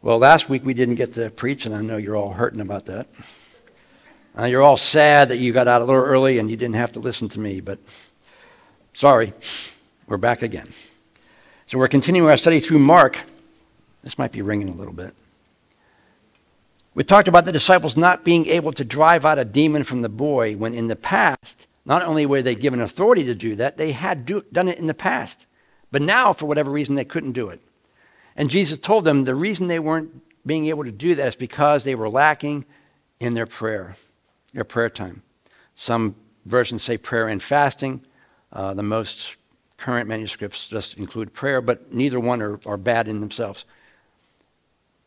Well, last week we didn't get to preach, and I know you're all hurting about that. Uh, you're all sad that you got out a little early and you didn't have to listen to me, but sorry, we're back again. So we're continuing our study through Mark. This might be ringing a little bit. We talked about the disciples not being able to drive out a demon from the boy when in the past, not only were they given authority to do that, they had do, done it in the past. But now, for whatever reason, they couldn't do it. And Jesus told them the reason they weren't being able to do that is because they were lacking in their prayer, their prayer time. Some versions say prayer and fasting. Uh, the most current manuscripts just include prayer, but neither one are, are bad in themselves.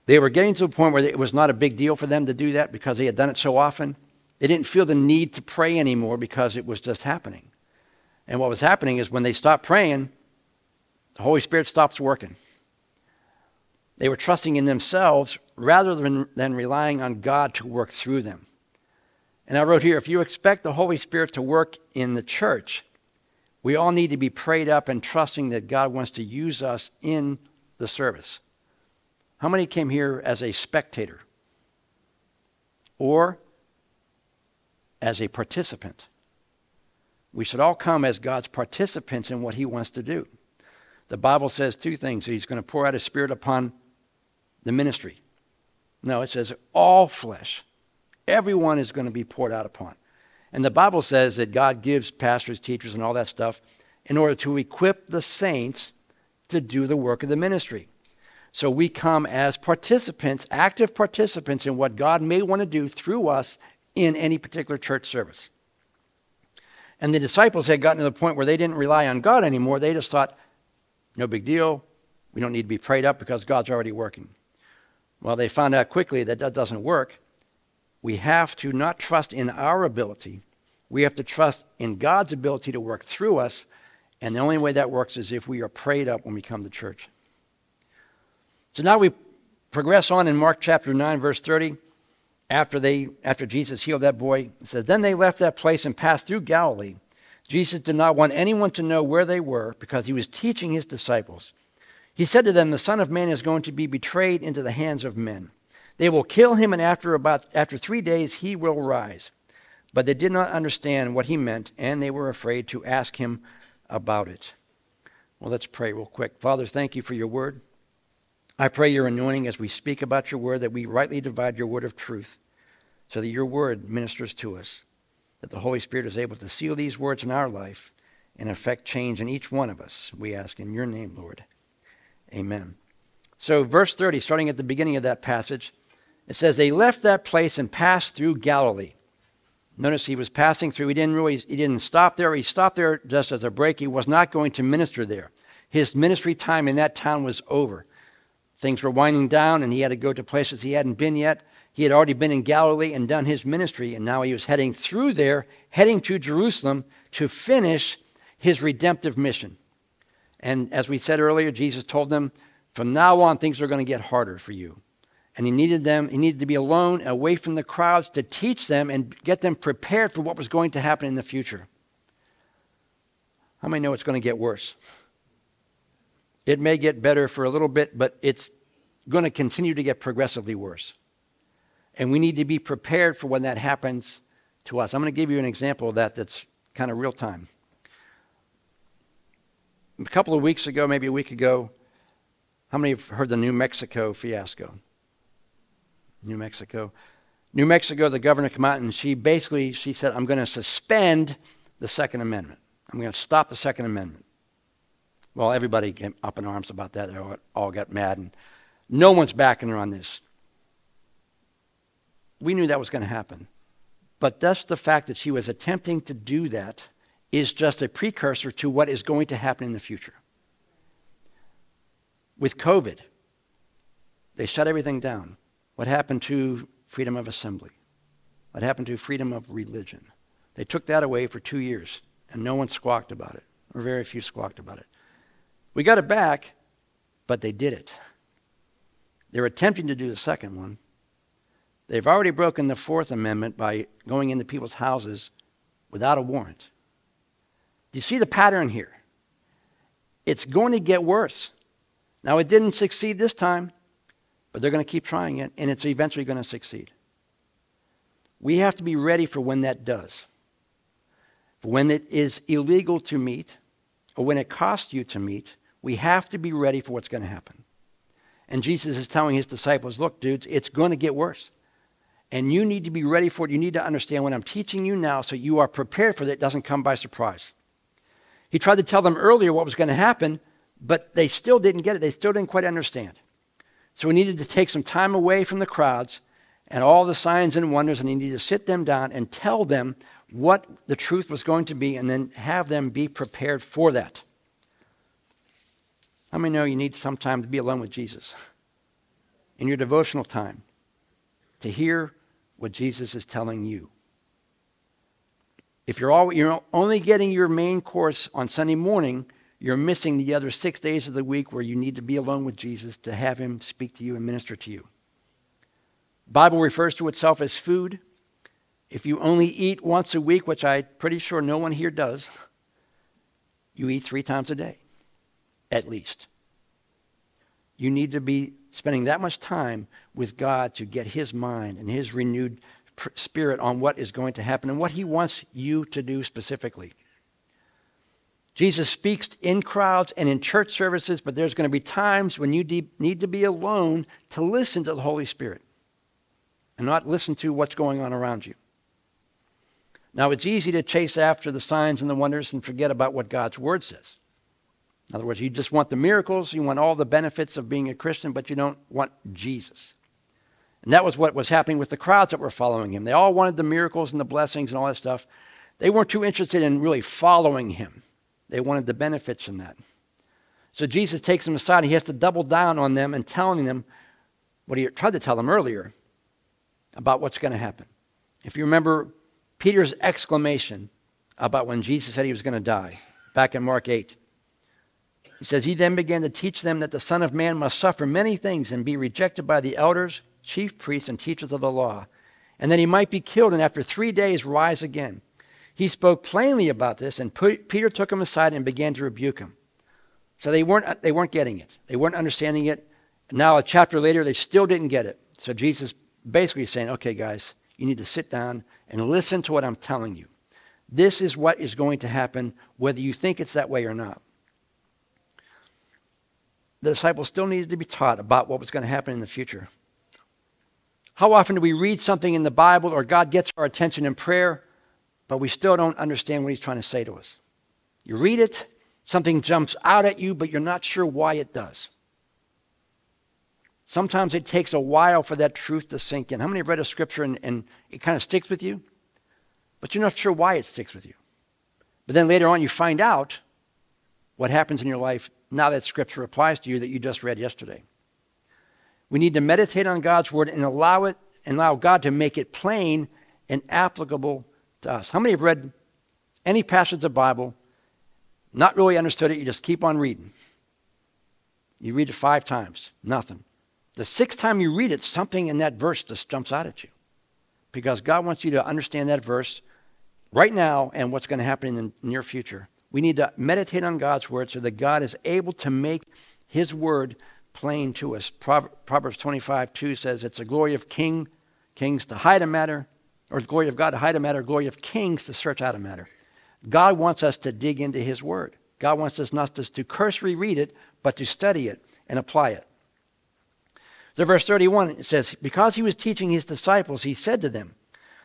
They were getting to a point where it was not a big deal for them to do that because they had done it so often. They didn't feel the need to pray anymore because it was just happening. And what was happening is when they stopped praying, the Holy Spirit stops working. They were trusting in themselves rather than, than relying on God to work through them. And I wrote here if you expect the Holy Spirit to work in the church, we all need to be prayed up and trusting that God wants to use us in the service. How many came here as a spectator or as a participant? We should all come as God's participants in what He wants to do. The Bible says two things He's going to pour out His Spirit upon the ministry. No, it says all flesh. Everyone is going to be poured out upon. And the Bible says that God gives pastors, teachers, and all that stuff in order to equip the saints to do the work of the ministry. So we come as participants, active participants in what God may want to do through us in any particular church service. And the disciples had gotten to the point where they didn't rely on God anymore. They just thought, no big deal. We don't need to be prayed up because God's already working. Well, they found out quickly that that doesn't work. We have to not trust in our ability. We have to trust in God's ability to work through us. And the only way that works is if we are prayed up when we come to church. So now we progress on in Mark chapter 9, verse 30. After, they, after Jesus healed that boy, it says, Then they left that place and passed through Galilee. Jesus did not want anyone to know where they were because he was teaching his disciples. He said to them, The Son of Man is going to be betrayed into the hands of men. They will kill him, and after, about, after three days he will rise. But they did not understand what he meant, and they were afraid to ask him about it. Well, let's pray real quick. Father, thank you for your word. I pray your anointing as we speak about your word, that we rightly divide your word of truth, so that your word ministers to us, that the Holy Spirit is able to seal these words in our life and affect change in each one of us. We ask in your name, Lord. Amen. So, verse 30, starting at the beginning of that passage, it says, They left that place and passed through Galilee. Notice he was passing through. He didn't really, he didn't stop there. He stopped there just as a break. He was not going to minister there. His ministry time in that town was over. Things were winding down, and he had to go to places he hadn't been yet. He had already been in Galilee and done his ministry, and now he was heading through there, heading to Jerusalem to finish his redemptive mission. And as we said earlier, Jesus told them, from now on, things are going to get harder for you. And he needed them, he needed to be alone, away from the crowds, to teach them and get them prepared for what was going to happen in the future. How many know it's going to get worse? It may get better for a little bit, but it's going to continue to get progressively worse. And we need to be prepared for when that happens to us. I'm going to give you an example of that that's kind of real time a couple of weeks ago, maybe a week ago, how many have heard the New Mexico fiasco? New Mexico. New Mexico, the governor came out and she basically she said, I'm going to suspend the Second Amendment. I'm going to stop the Second Amendment. Well, everybody came up in arms about that. They all, got mad, and no one's backing her on this. We knew that was going to happen. But just the fact that she was attempting to do that is just a precursor to what is going to happen in the future. With COVID, they shut everything down. What happened to freedom of assembly? What happened to freedom of religion? They took that away for two years, and no one squawked about it, or very few squawked about it. We got it back, but they did it. They're attempting to do the second one. They've already broken the Fourth Amendment by going into people's houses without a warrant. Do you see the pattern here? It's going to get worse. Now, it didn't succeed this time. but they're going to keep trying it, and it's eventually going to succeed. We have to be ready for when that does. For when it is illegal to meet, or when it costs you to meet, we have to be ready for what's going to happen. And Jesus is telling his disciples, look, dudes, it's going to get worse. And you need to be ready for it. You need to understand what I'm teaching you now so you are prepared for that. It doesn't come by surprise. He tried to tell them earlier what was going to happen, but they still didn't get it. They still didn't quite understand. So he needed to take some time away from the crowds and all the signs and wonders, and he needed to sit them down and tell them what the truth was going to be and then have them be prepared for that. How many know you need some time to be alone with Jesus? In your devotional time, to hear what Jesus is telling you. If you're, all, you're only getting your main course on Sunday morning, you're missing the other six days of the week where you need to be alone with Jesus to have him speak to you and minister to you. Bible refers to itself as food. If you only eat once a week, which I'm pretty sure no one here does, you eat three times a day, at least. You need to be spending that much time with God to get His mind and His renewed spirit on what is going to happen and what He wants you to do specifically. Jesus speaks in crowds and in church services, but there's going to be times when you need to be alone to listen to the Holy Spirit and not listen to what's going on around you. Now, it's easy to chase after the signs and the wonders and forget about what God's Word says. In other words, you just want the miracles, you want all the benefits of being a Christian, but you don't want Jesus. And that was what was happening with the crowds that were following him. They all wanted the miracles and the blessings and all that stuff. They weren't too interested in really following him, they wanted the benefits from that. So Jesus takes them aside. He has to double down on them and telling them what he tried to tell them earlier about what's going to happen. If you remember Peter's exclamation about when Jesus said he was going to die, back in Mark 8, he says, He then began to teach them that the Son of Man must suffer many things and be rejected by the elders, chief priests, and teachers of the law, and that he might be killed and after three days rise again. He spoke plainly about this, and Peter took him aside and began to rebuke him. So they weren't, uh, they weren't getting it, they weren't understanding it. Now, a chapter later, they still didn't get it. So Jesus basically saying, okay, guys, you need to sit down and listen to what I'm telling you. This is what is going to happen, whether you think it's that way or not. The disciples still needed to be taught about what was going to happen in the future. How often do we read something in the Bible or God gets our attention in prayer, but we still don't understand what He's trying to say to us? You read it, something jumps out at you, but you're not sure why it does. Sometimes it takes a while for that truth to sink in. How many have read a scripture and, and it kind of sticks with you? But you're not sure why it sticks with you. But then later on, you find out what happens in your life now that scripture applies to you that you just read yesterday. We need to meditate on God's word and allow it and allow God to make it plain and applicable to us. How many have read any passage of the Bible, not really understood it, you just keep on reading? You read it five times, nothing. The sixth time you read it, something in that verse just jumps out at you. Because God wants you to understand that verse right now and what's going to happen in the near future. We need to meditate on God's word so that God is able to make his word plain to us. Proverbs 25, 2 says, It's a glory of king, kings to hide a matter, or the glory of God to hide a matter, glory of kings to search out a matter. God wants us to dig into his word. God wants us not just to cursory read it, but to study it and apply it. So, verse 31 it says, Because he was teaching his disciples, he said to them,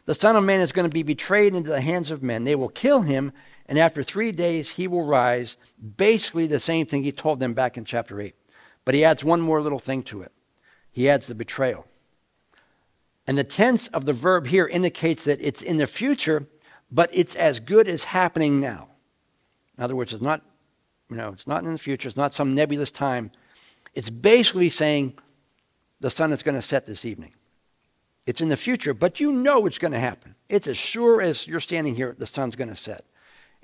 The Son of Man is going to be betrayed into the hands of men. They will kill him, and after three days he will rise. Basically, the same thing he told them back in chapter 8. But he adds one more little thing to it. He adds the betrayal. And the tense of the verb here indicates that it's in the future, but it's as good as happening now. In other words, it's not, you know, it's not in the future, it's not some nebulous time. It's basically saying the sun is going to set this evening. It's in the future, but you know it's going to happen. It's as sure as you're standing here, the sun's going to set.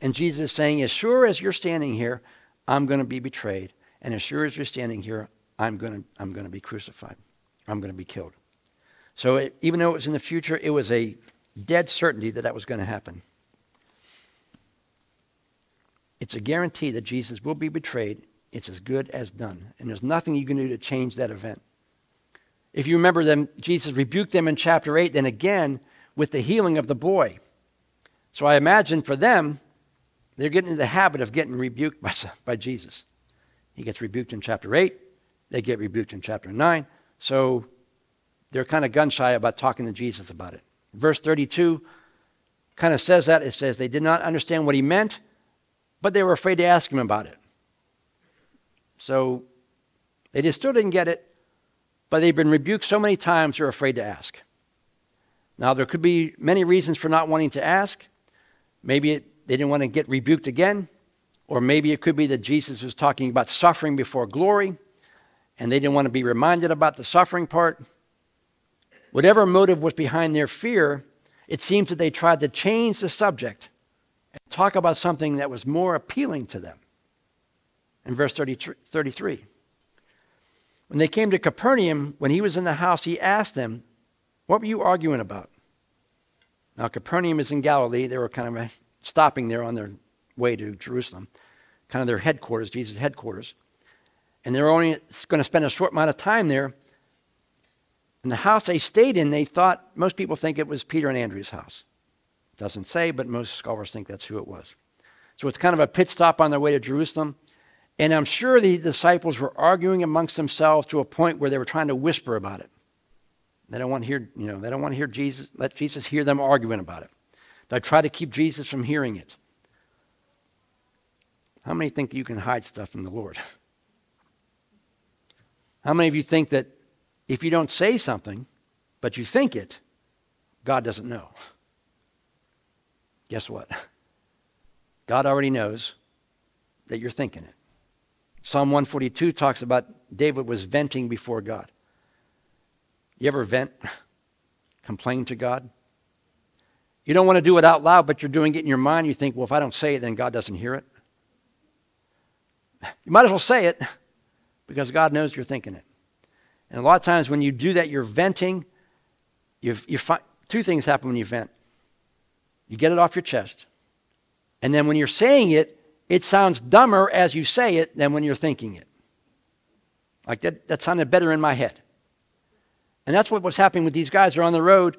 And Jesus is saying, as sure as you're standing here, I'm going to be betrayed. And as sure as you're standing here, I'm going to, I'm going to be crucified. I'm going to be killed. So it, even though it was in the future, it was a dead certainty that that was going to happen. It's a guarantee that Jesus will be betrayed. It's as good as done. And there's nothing you can do to change that event. If you remember them, Jesus rebuked them in chapter 8, then again with the healing of the boy. So I imagine for them, they're getting into the habit of getting rebuked by, by Jesus. He gets rebuked in chapter 8, they get rebuked in chapter 9. So they're kind of gun shy about talking to Jesus about it. Verse 32 kind of says that. It says they did not understand what he meant, but they were afraid to ask him about it. So they just still didn't get it, but they've been rebuked so many times they're afraid to ask. Now, there could be many reasons for not wanting to ask. Maybe it, they didn't want to get rebuked again, or maybe it could be that Jesus was talking about suffering before glory, and they didn't want to be reminded about the suffering part. Whatever motive was behind their fear, it seems that they tried to change the subject and talk about something that was more appealing to them. In verse 33, when they came to Capernaum, when he was in the house, he asked them, What were you arguing about? Now, Capernaum is in Galilee. They were kind of stopping there on their way to Jerusalem, kind of their headquarters, Jesus' headquarters. And they're only going to spend a short amount of time there. And the house they stayed in, they thought, most people think it was Peter and Andrew's house. Doesn't say, but most scholars think that's who it was. So it's kind of a pit stop on their way to Jerusalem. And I'm sure the disciples were arguing amongst themselves to a point where they were trying to whisper about it. They don't want to hear, you know, they don't want to hear Jesus, let Jesus hear them arguing about it. They try to keep Jesus from hearing it. How many think you can hide stuff from the Lord? How many of you think that if you don't say something, but you think it, God doesn't know? Guess what? God already knows that you're thinking it. Psalm 142 talks about David was venting before God. You ever vent? Complain to God? You don't want to do it out loud, but you're doing it in your mind. You think, well, if I don't say it, then God doesn't hear it. You might as well say it because God knows you're thinking it. And a lot of times when you do that, you're venting. You've, you find, two things happen when you vent you get it off your chest. And then when you're saying it, it sounds dumber as you say it than when you're thinking it. Like that, that sounded better in my head. And that's what was happening with these guys. They're on the road,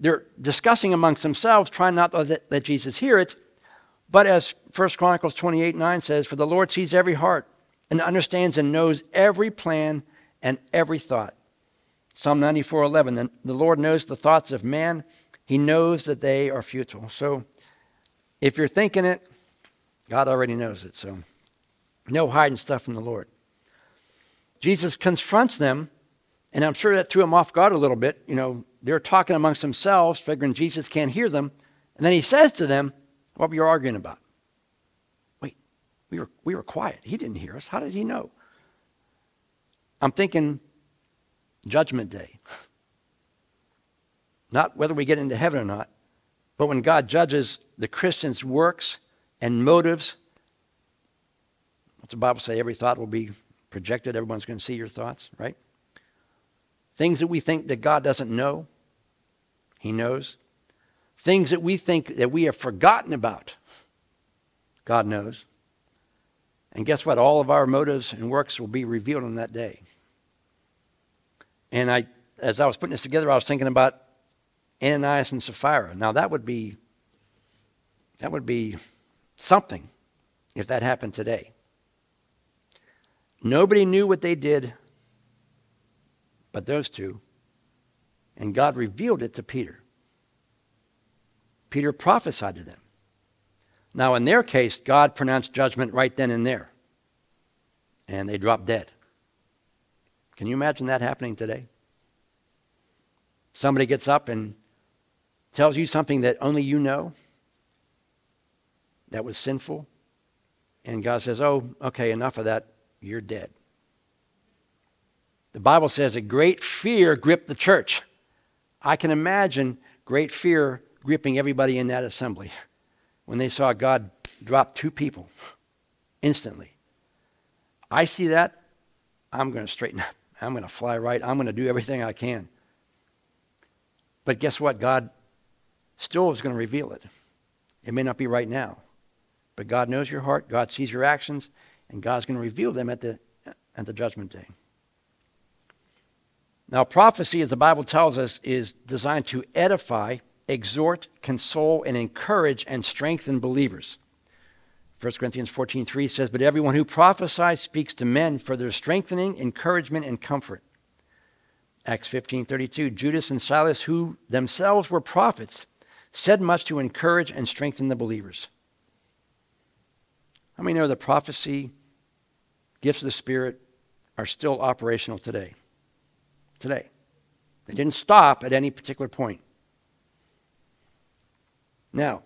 they're discussing amongst themselves, trying not to let, let Jesus hear it. But as 1 Chronicles 28 9 says, For the Lord sees every heart and understands and knows every plan and every thought. Psalm 94 11, the Lord knows the thoughts of man he knows that they are futile. So if you're thinking it, God already knows it. So no hiding stuff from the Lord. Jesus confronts them, and I'm sure that threw them off guard a little bit. You know, they're talking amongst themselves, figuring Jesus can't hear them. And then he says to them, What were you arguing about? Wait, we were, we were quiet. He didn't hear us. How did he know? I'm thinking Judgment Day. Not whether we get into heaven or not, but when God judges the Christian's works and motives, what's the Bible say? Every thought will be projected. Everyone's going to see your thoughts, right? Things that we think that God doesn't know, He knows. Things that we think that we have forgotten about, God knows. And guess what? All of our motives and works will be revealed on that day. And I, as I was putting this together, I was thinking about Ananias and Sapphira. Now that would be that would be something if that happened today. Nobody knew what they did but those two. And God revealed it to Peter. Peter prophesied to them. Now, in their case, God pronounced judgment right then and there. And they dropped dead. Can you imagine that happening today? Somebody gets up and tells you something that only you know that was sinful, and God says, Oh, okay, enough of that, you're dead. The Bible says a great fear gripped the church. I can imagine great fear gripping everybody in that assembly when they saw God drop two people instantly. I see that, I'm going to straighten up. I'm going to fly right. I'm going to do everything I can. But guess what? God still is going to reveal it. It may not be right now, but God knows your heart, God sees your actions, and God's going to reveal them at the, at the judgment day. Now, prophecy, as the Bible tells us, is designed to edify, exhort, console, and encourage and strengthen believers. 1 Corinthians 14:3 says, "But everyone who prophesies speaks to men for their strengthening, encouragement, and comfort." Acts 15:32, Judas and Silas, who themselves were prophets, said much to encourage and strengthen the believers. How many know that prophecy, gifts of the Spirit, are still operational today? Today. They didn't stop at any particular point. Now,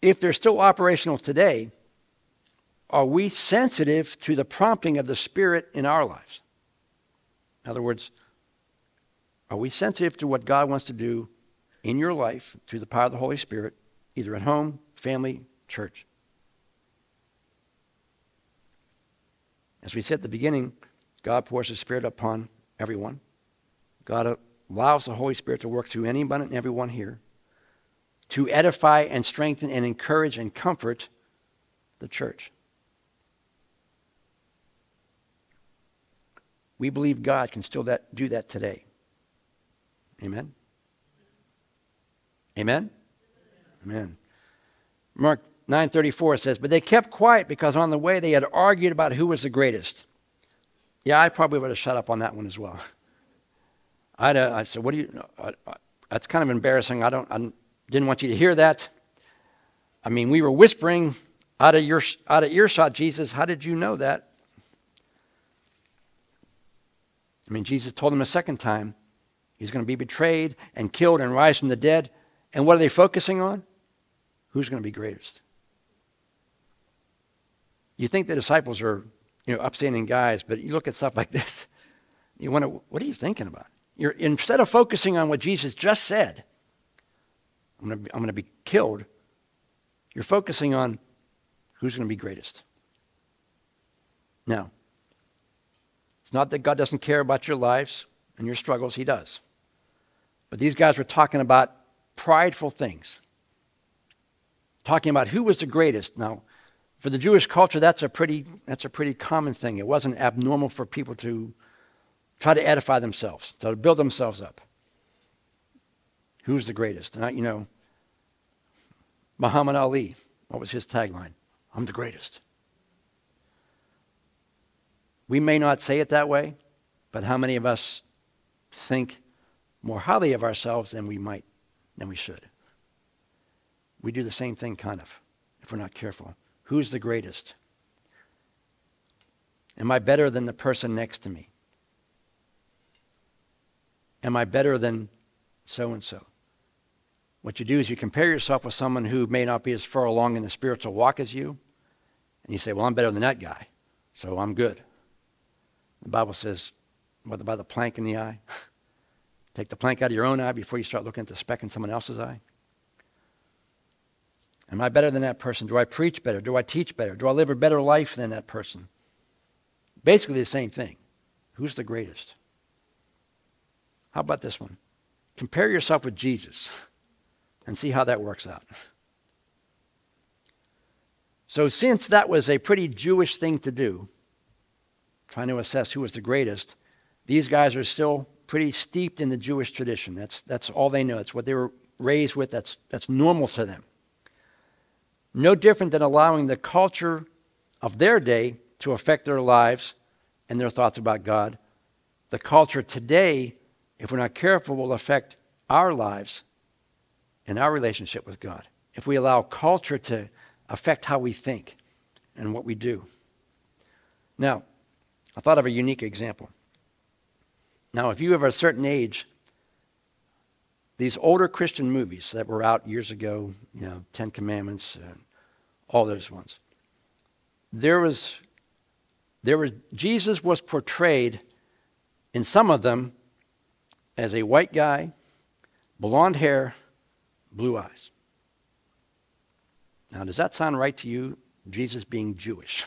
if they're still operational today, are we sensitive to the prompting of the Spirit in our lives? In other words, are we sensitive to what God wants to do in your life through the power of the Holy Spirit, either at home, family, church? As we said at the beginning, God pours His Spirit upon everyone. God allows the Holy Spirit to work through anyone and everyone here to edify and strengthen and encourage and comfort the church. We believe God can still that, do that today. Amen? Amen? Amen. Mark 9:34 says, "But they kept quiet because on the way they had argued about who was the greatest." Yeah, I probably would have shut up on that one as well. I'd, uh, I said, "What do you? Uh, uh, that's kind of embarrassing. I don't. I didn't want you to hear that. I mean, we were whispering out of your out of earshot. Jesus, how did you know that? I mean, Jesus told them a second time he's going to be betrayed and killed and rise from the dead. And what are they focusing on? Who's going to be greatest? You think the disciples are, you know, upstanding guys, but you look at stuff like this, you wonder, what are you thinking about? You're, instead of focusing on what Jesus just said, I'm going, to I'm going to be killed, you're focusing on who's going to be greatest. Now, it's not that God doesn't care about your lives and your struggles, He does. But these guys were talking about prideful things, talking about who was the greatest. Now, for the Jewish culture, that's a pretty, that's a pretty common thing. It wasn't abnormal for people to try to edify themselves, to build themselves up. Who's the greatest? And I, you know, Muhammad Ali, what was his tagline? I'm the greatest. We may not say it that way, but how many of us think more highly of ourselves than we might, than we should? We do the same thing, kind of, if we're not careful. Who's the greatest? Am I better than the person next to me? Am I better than so and so? What you do is you compare yourself with someone who may not be as far along in the spiritual walk as you, and you say, Well, I'm better than that guy, so I'm good. The Bible says, What about the plank in the eye? Take the plank out of your own eye before you start looking at the speck in someone else's eye. Am I better than that person? Do I preach better? Do I teach better? Do I live a better life than that person? Basically, the same thing. Who's the greatest? How about this one? Compare yourself with Jesus and see how that works out. So, since that was a pretty Jewish thing to do, trying to assess who was the greatest, these guys are still pretty steeped in the Jewish tradition. That's, that's all they know. It's what they were raised with, that's, that's normal to them. No different than allowing the culture of their day to affect their lives and their thoughts about God. The culture today, if we're not careful, will affect our lives and our relationship with God. If we allow culture to affect how we think and what we do. Now, I thought of a unique example. Now, if you have a certain age, these older Christian movies that were out years ago, you know, Ten Commandments, and all those ones, there was, there was, Jesus was portrayed in some of them as a white guy, blonde hair, blue eyes. Now, does that sound right to you, Jesus being Jewish?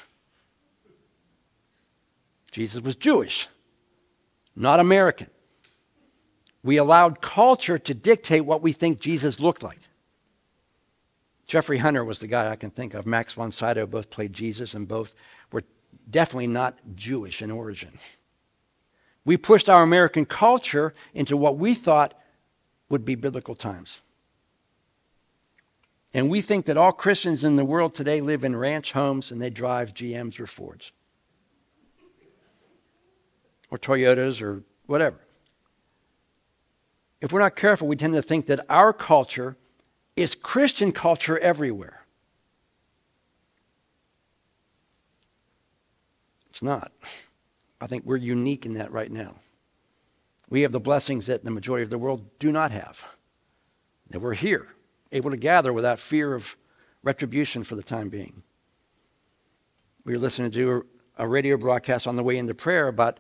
Jesus was Jewish, not American. We allowed culture to dictate what we think Jesus looked like. Jeffrey Hunter was the guy I can think of. Max von Sydow both played Jesus, and both were definitely not Jewish in origin. We pushed our American culture into what we thought would be biblical times. And we think that all Christians in the world today live in ranch homes and they drive GMs or Fords or Toyotas or whatever. If we're not careful, we tend to think that our culture is Christian culture everywhere. It's not. I think we're unique in that right now. We have the blessings that the majority of the world do not have. That we're here, able to gather without fear of retribution for the time being. We were listening to a radio broadcast on the way into prayer about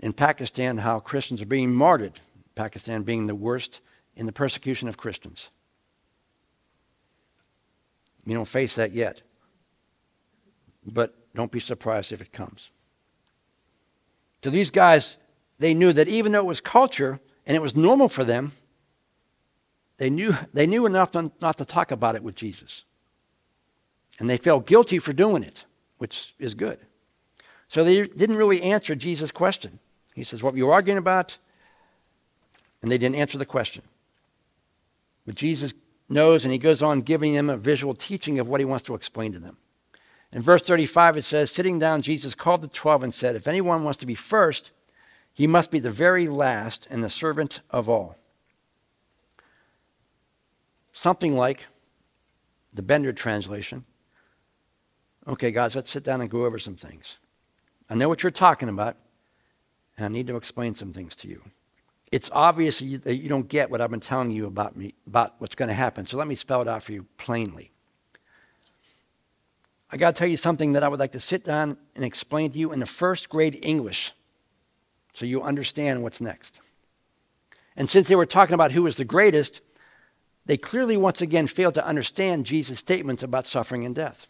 in Pakistan how Christians are being martyred, Pakistan being the worst in the persecution of Christians. You don't face that yet, but don't be surprised if it comes. To these guys, they knew that even though it was culture and it was normal for them, they knew, they knew enough to, not to talk about it with Jesus. And they felt guilty for doing it, which is good. So they didn't really answer Jesus' question. He says, What were you arguing about? And they didn't answer the question. But Jesus knows, and he goes on giving them a visual teaching of what he wants to explain to them. In verse 35, it says, Sitting down, Jesus called the twelve and said, If anyone wants to be first, he must be the very last and the servant of all. Something like the Bender translation. Okay, guys, let's sit down and go over some things. I know what you're talking about, and I need to explain some things to you. It's obvious that you don't get what I've been telling you about me about what's going to happen. So let me spell it out for you plainly. I got to tell you something that I would like to sit down and explain to you in the first grade English so you understand what's next. And since they were talking about who was the greatest, they clearly once again failed to understand Jesus' statements about suffering and death.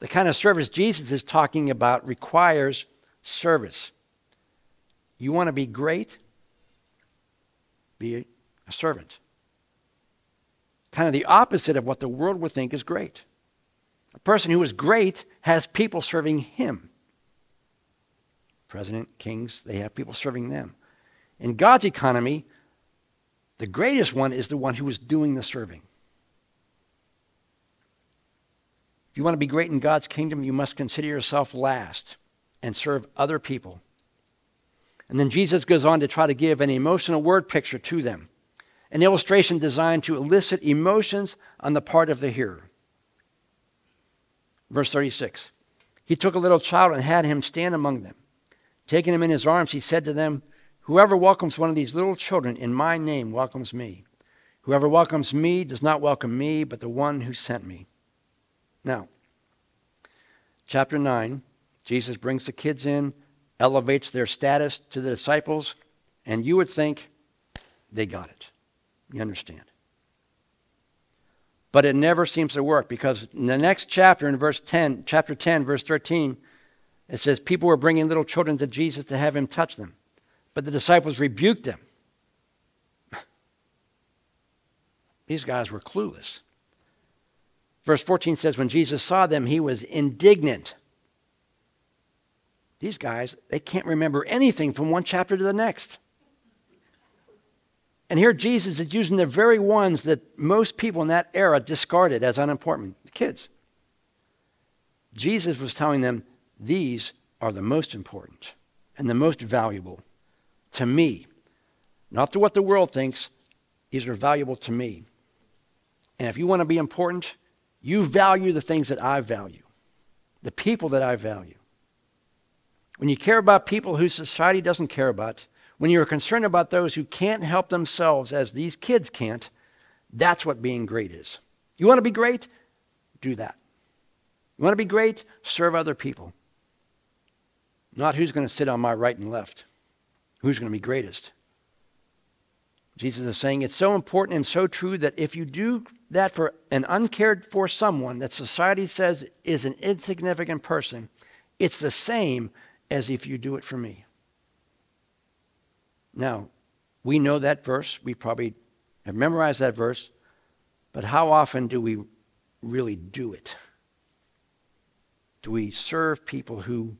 The kind of service Jesus is talking about requires service. You want to be great? Be a servant. Kind of the opposite of what the world would think is great. A person who is great has people serving him president, kings, they have people serving them. In God's economy, the greatest one is the one who is doing the serving. If you want to be great in God's kingdom, you must consider yourself last and serve other people. And then Jesus goes on to try to give an emotional word picture to them, an illustration designed to elicit emotions on the part of the hearer. Verse 36 He took a little child and had him stand among them. Taking him in his arms, he said to them, Whoever welcomes one of these little children in my name welcomes me. Whoever welcomes me does not welcome me, but the one who sent me. Now, chapter 9, Jesus brings the kids in, elevates their status to the disciples, and you would think they got it. You understand. But it never seems to work because in the next chapter, in verse 10, chapter 10, verse 13, it says, People were bringing little children to Jesus to have him touch them, but the disciples rebuked them. These guys were clueless. Verse 14 says, When Jesus saw them, he was indignant. These guys, they can't remember anything from one chapter to the next. And here Jesus is using the very ones that most people in that era discarded as unimportant the kids. Jesus was telling them, these are the most important and the most valuable to me. Not to what the world thinks, these are valuable to me. And if you want to be important, you value the things that I value, the people that I value. When you care about people whose society doesn't care about, when you're concerned about those who can't help themselves as these kids can't, that's what being great is. You want to be great? Do that. You want to be great? Serve other people. Not who's going to sit on my right and left, who's going to be greatest. Jesus is saying it's so important and so true that if you do that for an uncared for someone that society says is an insignificant person, it's the same as if you do it for me. Now, we know that verse. We probably have memorized that verse. But how often do we really do it? Do we serve people who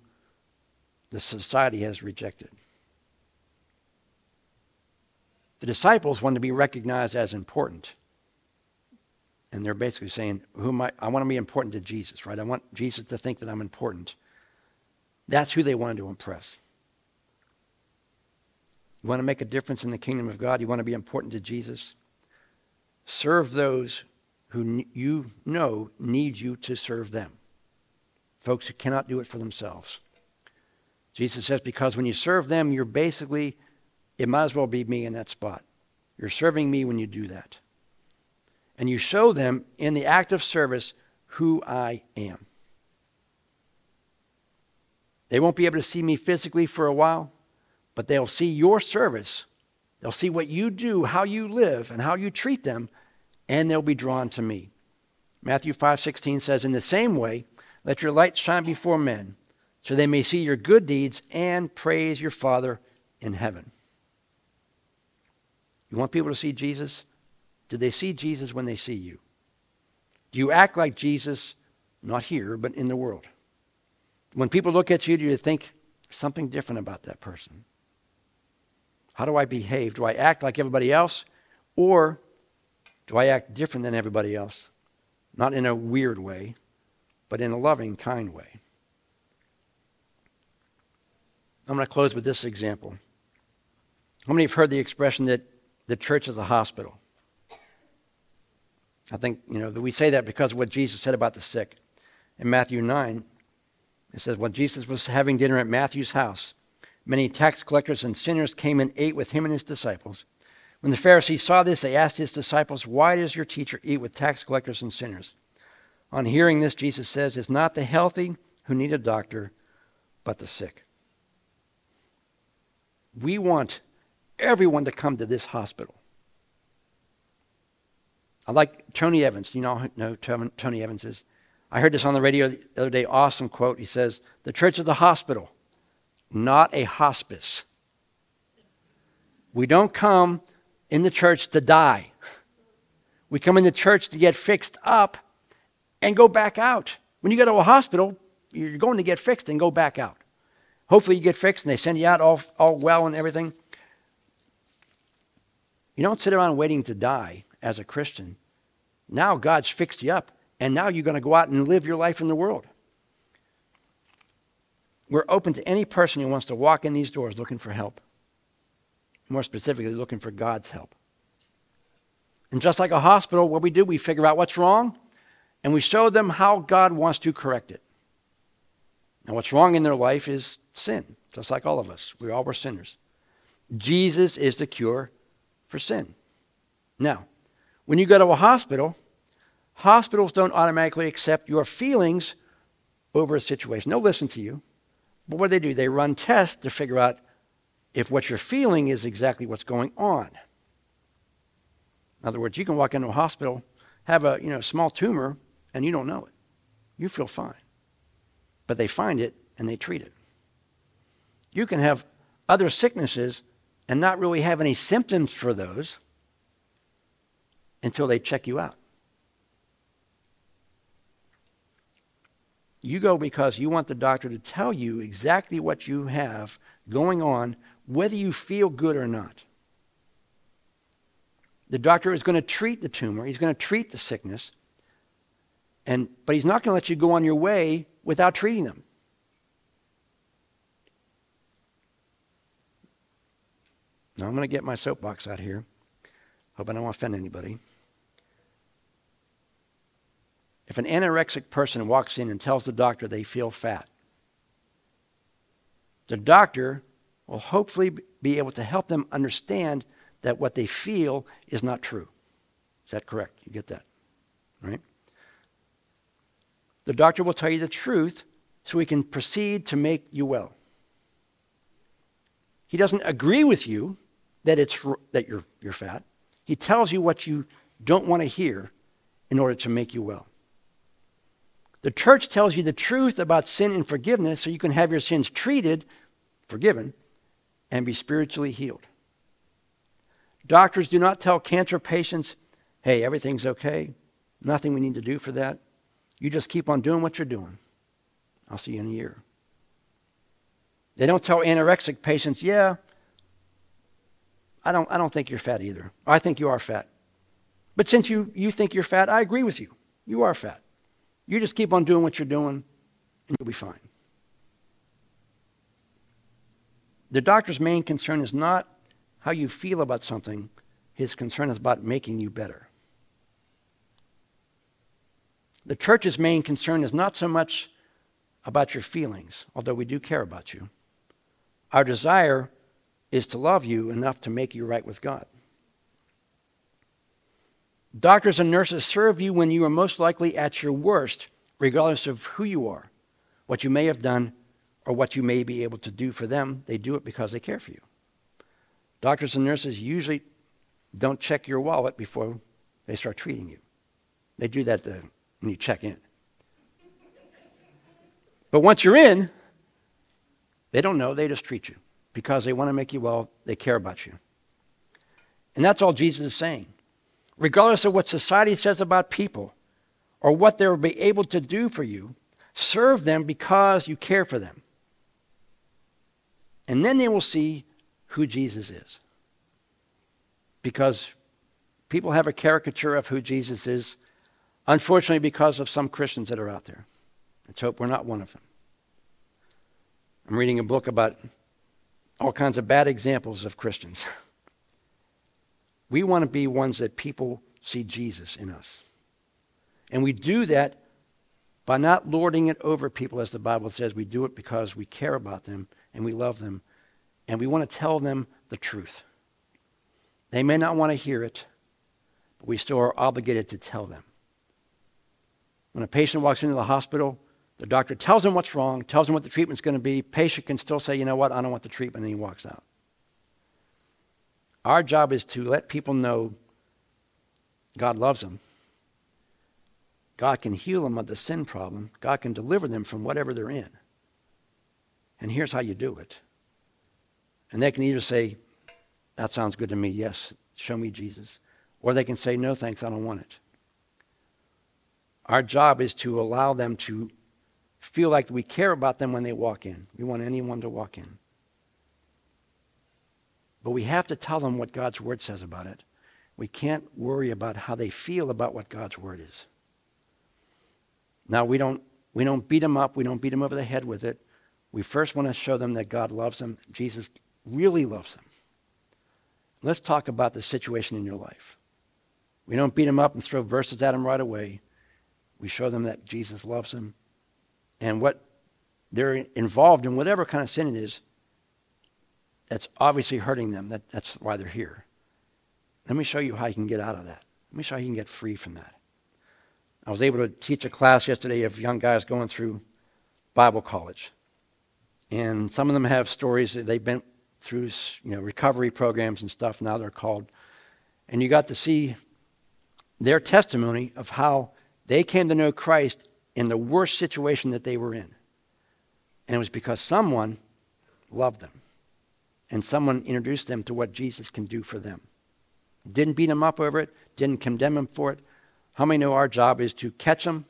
the society has rejected. The disciples wanted to be recognized as important. And they're basically saying, who am I? I want to be important to Jesus, right? I want Jesus to think that I'm important. That's who they wanted to impress. You want to make a difference in the kingdom of God? You want to be important to Jesus? Serve those who you know need you to serve them. Folks who cannot do it for themselves. Jesus says, because when you serve them, you're basically, it might as well be me in that spot. You're serving me when you do that. And you show them in the act of service who I am. They won't be able to see me physically for a while, but they'll see your service. They'll see what you do, how you live, and how you treat them, and they'll be drawn to me. Matthew 5:16 says, "In the same way, let your light shine before men, so they may see your good deeds and praise your Father in heaven." You want people to see Jesus? Do they see Jesus when they see you? Do you act like Jesus, not here, but in the world? When people look at you, do you think something different about that person? How do I behave? Do I act like everybody else? Or do I act different than everybody else? Not in a weird way, but in a loving, kind way. I'm going to close with this example. How many have heard the expression that the church is a hospital? I think, you know, we say that because of what Jesus said about the sick. In Matthew 9, it says, When Jesus was having dinner at Matthew's house, many tax collectors and sinners came and ate with him and his disciples. When the Pharisees saw this, they asked his disciples, Why does your teacher eat with tax collectors and sinners? On hearing this, Jesus says, It's not the healthy who need a doctor, but the sick. We want everyone to come to this hospital. I like Tony Evans. You know, know Tony Evans is. I heard this on the radio the other day. Awesome quote. He says, The church is a hospital, not a hospice. We don't come in the church to die. We come in the church to get fixed up and go back out. When you go to a hospital, you're going to get fixed and go back out. Hopefully, you get fixed and they send you out all, all well and everything. You don't sit around waiting to die as a Christian. Now God's fixed you up, and now you're going to go out and live your life in the world. We're open to any person who wants to walk in these doors looking for help. More specifically, looking for God's help. And just like a hospital, what we do, we figure out what's wrong, and we show them how God wants to correct it. Now, what's wrong in their life is sin, just like all of us. We all were sinners. Jesus is the cure for sin. Now, when you go to a hospital, hospitals don't automatically accept your feelings over a situation. They'll listen to you. But what do they do? They run tests to figure out if what you're feeling is exactly what's going on. In other words, you can walk into a hospital, have a you know, small tumor, and you don't know it. You feel fine. But they find it and they treat it. You can have other sicknesses and not really have any symptoms for those until they check you out. You go because you want the doctor to tell you exactly what you have going on, whether you feel good or not. The doctor is going to treat the tumor, he's going to treat the sickness, and, but he's not going to let you go on your way without treating them. Now I'm going to get my soapbox out here. Hope I don't offend anybody. If an anorexic person walks in and tells the doctor they feel fat, the doctor will hopefully be able to help them understand that what they feel is not true. Is that correct? You get that? Right? The doctor will tell you the truth so he can proceed to make you well. He doesn't agree with you that, it's, that you're, you're fat. He tells you what you don't want to hear in order to make you well. The church tells you the truth about sin and forgiveness so you can have your sins treated, forgiven, and be spiritually healed. Doctors do not tell cancer patients, hey, everything's okay, nothing we need to do for that. You just keep on doing what you're doing. I'll see you in a year. They don't tell anorexic patients, yeah, I don't, I don't think you're fat either. I think you are fat. But since you, you think you're fat, I agree with you. You are fat. You just keep on doing what you're doing, and you'll be fine. The doctor's main concern is not how you feel about something, his concern is about making you better. The church's main concern is not so much about your feelings, although we do care about you. Our desire is to love you enough to make you right with God. Doctors and nurses serve you when you are most likely at your worst, regardless of who you are, what you may have done, or what you may be able to do for them. They do it because they care for you. Doctors and nurses usually don't check your wallet before they start treating you. They do that to, when you check in. But once you're in, they don't know, they just treat you because they want to make you well, they care about you. And that's all Jesus is saying. Regardless of what society says about people or what they'll be able to do for you, serve them because you care for them. And then they will see who Jesus is. Because people have a caricature of who Jesus is, unfortunately, because of some Christians that are out there. Let's hope we're not one of them. I'm reading a book about all kinds of bad examples of Christians. We want to be ones that people see Jesus in us. And we do that by not lording it over people, as the Bible says. We do it because we care about them and we love them and we want to tell them the truth. They may not want to hear it, but we still are obligated to tell them. When a patient walks into the hospital, the doctor tells him what's wrong, tells him what the treatment's going to be. Patient can still say, you know what, I don't want the treatment, and he walks out. Our job is to let people know God loves them. God can heal them of the sin problem. God can deliver them from whatever they're in. And here's how you do it. And they can either say, That sounds good to me. Yes, show me Jesus. Or they can say, No, thanks, I don't want it. Our job is to allow them to feel like we care about them when they walk in. We want anyone to walk in. But we have to tell them what God's word says about it. We can't worry about how they feel about what God's word is. Now, we don't, we don't beat them up, we don't beat them over the head with it. We first want to show them that God loves them. Jesus really loves them. Let's talk about the situation in your life. We don't beat them up and throw verses at them right away. We show them that Jesus loves them and what they're involved in, whatever kind of sin it is, that's obviously hurting them. That, that's why they're here. Let me show you how you can get out of that. Let me show you how you can get free from that. I was able to teach a class yesterday of young guys going through Bible college. And some of them have stories that they've been through you know, recovery programs and stuff, now they're called. And you got to see their testimony of how they came to know Christ in the worst situation that they were in. And it was because someone loved them and someone introduced them to what Jesus can do for them. Didn't beat them up over it, didn't condemn them for it. How many know our job is to catch them?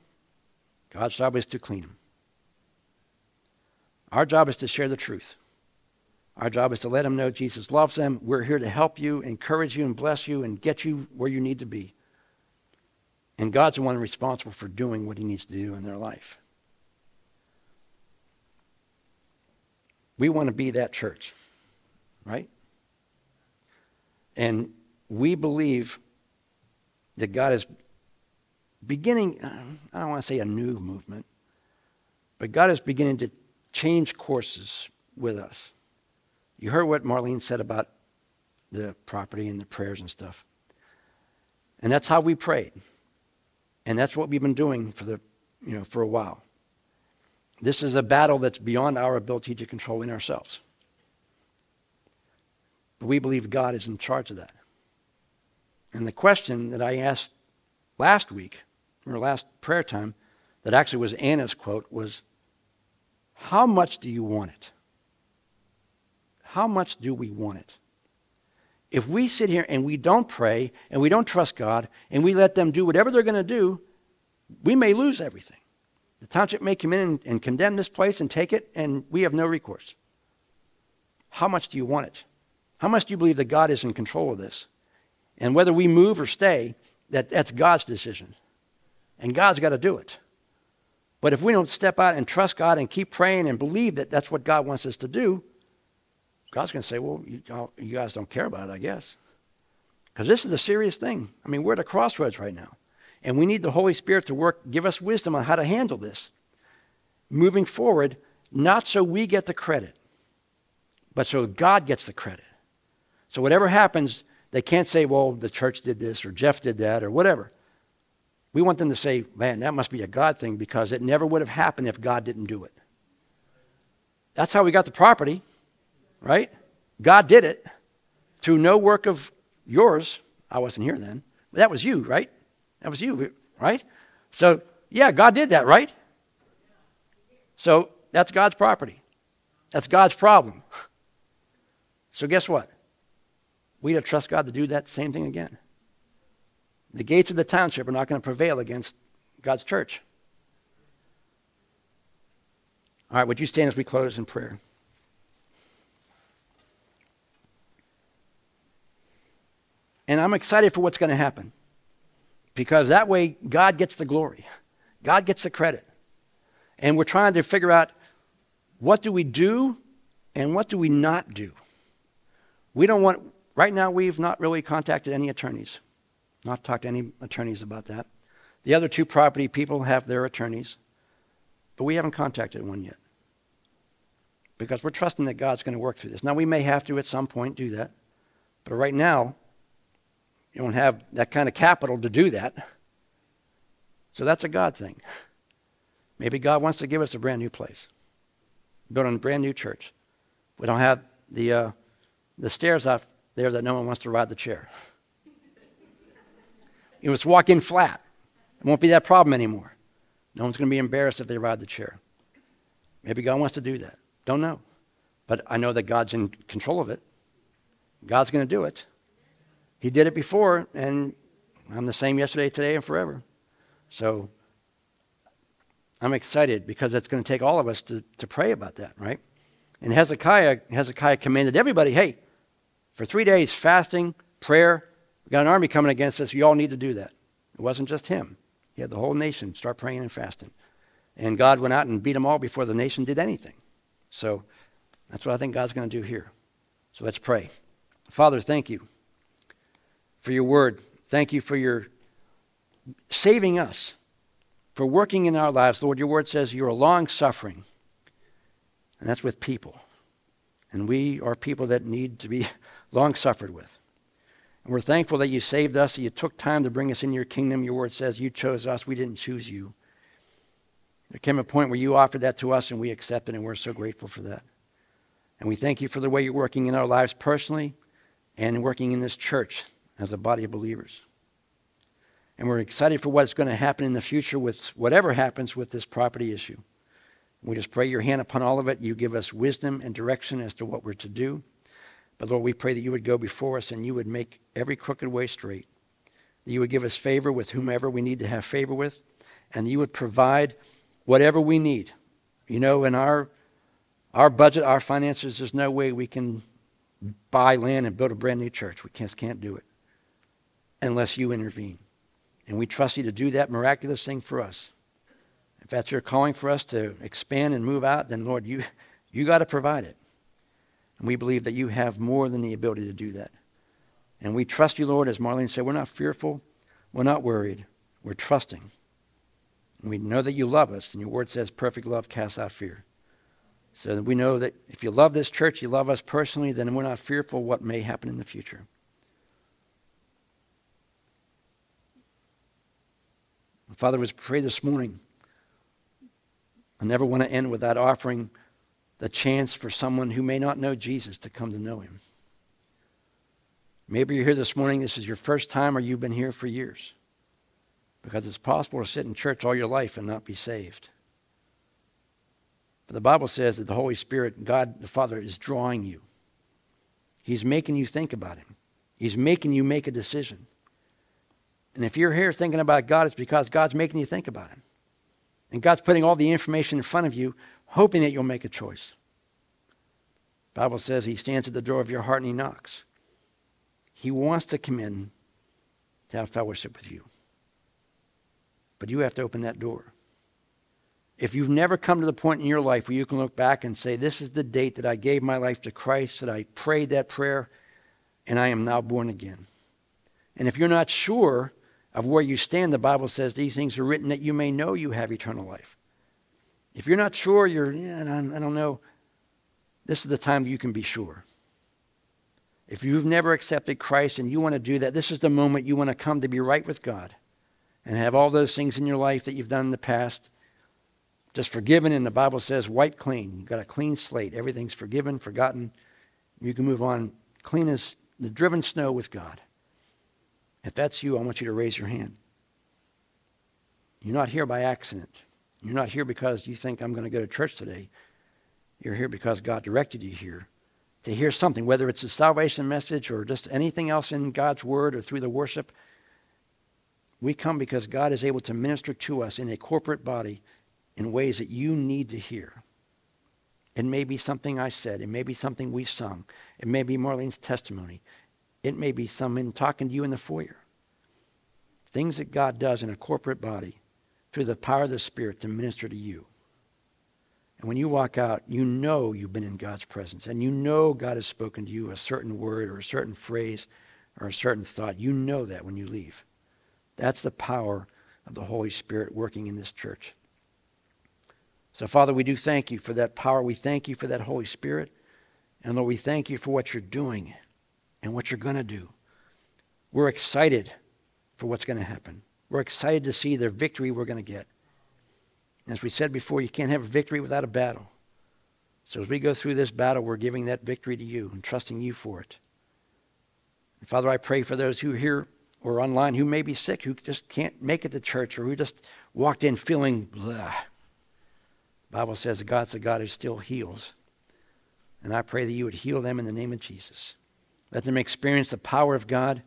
God's job is to clean them. Our job is to share the truth. Our job is to let them know Jesus loves them. We're here to help you, encourage you, and bless you, and get you where you need to be. And God's the one responsible for doing what he needs to do in their life. We want to be that church, right? And we believe that God is beginning, uh, I don't want to say a new movement, but God is beginning to change courses with us. You heard what Marlene said about the property and the prayers and stuff. And that's how we prayed. And that's what we've been doing for the, you know, for a while. This is a battle that's beyond our ability to control in ourselves. But we believe God is in charge of that. And the question that I asked last week, or last prayer time, that actually was Anna's quote, was How much do you want it? How much do we want it? If we sit here and we don't pray and we don't trust God and we let them do whatever they're going to do, we may lose everything. The township may come in and, and, condemn this place and take it, and we have no recourse. How much do you want it? How much do you believe that God is in control of this? And whether we move or stay, that, that's God's decision. And God's got to do it. But if we don't step out and trust God and keep praying and believe that that's what God wants us to do, God's going to say, well, you, you guys don't care about it, I guess. Because this is a serious thing. I mean, we're at a crossroads right now. And we need the Holy Spirit to work, give us wisdom on how to handle this. Moving forward, not so we get the credit, but so God gets the credit. So whatever happens, they can't say, well, the church did this or Jeff did that or whatever. We want them to say, man, that must be a God thing because it never would have happened if God didn't do it. That's how we got the property, right? God did it through no work of yours. I wasn't here then. But that was you, right? That was you, right? So, yeah, God did that, right? So, that's God's property. That's God's problem. So, guess what? We have to trust God to do that same thing again. The gates of the township are not going to prevail against God's church. All right, would you stand as we close in prayer? And I'm excited for what's going to happen because that way God gets the glory, God gets the credit. And we're trying to figure out what do we do and what do we not do. We don't want, right now, we've not really contacted any attorneys. Not talked to any attorneys about that. The other two property people have their attorneys, but we haven't contacted one yet because we're trusting that God's going to work through this. Now, we may have to at some point do that, but right now, you don't have that kind of capital to do that. So that's a God thing. Maybe God wants to give us a brand new place, build a brand new church. We don't have the, uh, the stairs out there that no one wants to ride the chair. You know, walk in flat. It won't be that problem anymore. No one's going to be embarrassed if they ride the chair. Maybe God wants to do that. Don't know. But I know that God's in control of it. God's going to do it. He did it before, and I'm the same yesterday, today, and forever. So I'm excited because it's going to take all of us to, to pray about that, right? And Hezekiah, Hezekiah commanded everybody, hey, for three days, fasting, prayer, we got an army coming against us. You all need to do that. It wasn't just him. He had the whole nation start praying and fasting. And God went out and beat them all before the nation did anything. So that's what I think God's going to do here. So let's pray. Father, thank you for your word. Thank you for your saving us, for working in our lives. Lord, your word says you're long suffering, and that's with people. And we are people that need to be long suffered with. And we're thankful that you saved us, that you took time to bring us in your kingdom. Your word says you chose us, we didn't choose you. There came a point where you offered that to us, and we accepted, and we're so grateful for that. And we thank you for the way you're working in our lives personally and working in this church as a body of believers. And we're excited for what's going to happen in the future with whatever happens with this property issue. We just pray your hand upon all of it. You give us wisdom and direction as to what we're to do. But Lord, we pray that you would go before us and you would make every crooked way straight. That you would give us favor with whomever we need to have favor with, and you would provide whatever we need. You know, in our our budget, our finances, there's no way we can buy land and build a brand new church. We just can't do it unless you intervene. And we trust you to do that miraculous thing for us. If that's your calling for us to expand and move out, then Lord, you you got to provide it. And we believe that you have more than the ability to do that. And we trust you, Lord, as Marlene said, we're not fearful, we're not worried, we're trusting. And we know that you love us, and your word says perfect love casts out fear. So we know that if you love this church, you love us personally, then we're not fearful what may happen in the future. Father, was pray this morning. I never want to end without offering the chance for someone who may not know Jesus to come to know him. Maybe you're here this morning, this is your first time, or you've been here for years. Because it's possible to sit in church all your life and not be saved. But the Bible says that the Holy Spirit, God the Father, is drawing you. He's making you think about Him, He's making you make a decision. And if you're here thinking about God, it's because God's making you think about Him. And God's putting all the information in front of you hoping that you'll make a choice. Bible says he stands at the door of your heart and he knocks. He wants to come in to have fellowship with you. But you have to open that door. If you've never come to the point in your life where you can look back and say, This is the date that I gave my life to Christ, that I prayed that prayer, and I am now born again. And if you're not sure of where you stand, the Bible says these things are written that you may know you have eternal life. If you're not sure, you're, yeah, I don't know, this is the time you can be sure. If you've never accepted Christ and you want to do that, this is the moment you want to come to be right with God and have all those things in your life that you've done in the past just forgiven, and the Bible says wiped clean. You've got a clean slate. Everything's forgiven, forgotten. You can move on clean as the driven snow with God. If that's you, I want you to raise your hand. You're not here by accident. You're not here because you think I'm going to go to church today. You're here because God directed you here to hear something, whether it's a salvation message or just anything else in God's word or through the worship. We come because God is able to minister to us in a corporate body in ways that you need to hear. It may be something I said. It may be something we sung. It may be Marlene's testimony. It may be someone talking to you in the foyer. Things that God does in a corporate body through the power of the Spirit to minister to you. And when you walk out, you know you've been in God's presence and you know God has spoken to you a certain word or a certain phrase or a certain thought. You know that when you leave. That's the power of the Holy Spirit working in this church. So, Father, we do thank you for that power. We thank you for that Holy Spirit. And Lord, we thank you for what you're doing and what you're going to do. We're excited for what's going to happen. We're excited to see the victory we're going to get. As we said before, you can't have a victory without a battle. So as we go through this battle, we're giving that victory to you and trusting you for it. And Father, I pray for those who are here or online who may be sick, who just can't make it to church, or who just walked in feeling blah. The Bible says that God's a God who still heals. And I pray that you would heal them in the name of Jesus. Let them experience the power of God.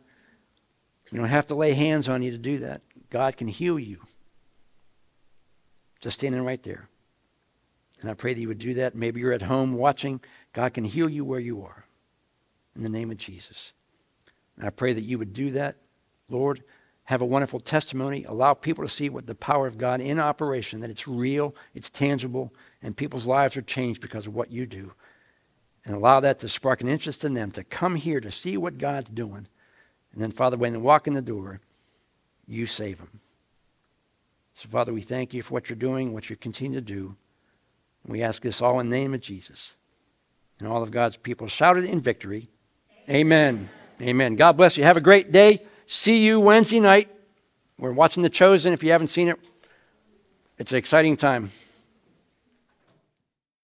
You don't have to lay hands on you to do that. God can heal you. Just standing right there. And I pray that you would do that. Maybe you're at home watching. God can heal you where you are. In the name of Jesus. And I pray that you would do that, Lord have a wonderful testimony, allow people to see what the power of God in operation, that it's real, it's tangible, and people's lives are changed because of what you do. And allow that to spark an interest in them to come here to see what God's doing. And then, Father, when they walk in the door, you save them. So, Father, we thank you for what you're doing, what you continue to do. And we ask this all in the name of Jesus. And all of God's people shouted in victory. Amen. Amen. Amen. God bless you. Have a great day. See you Wednesday night. We're watching The Chosen if you haven't seen it. It's an exciting time.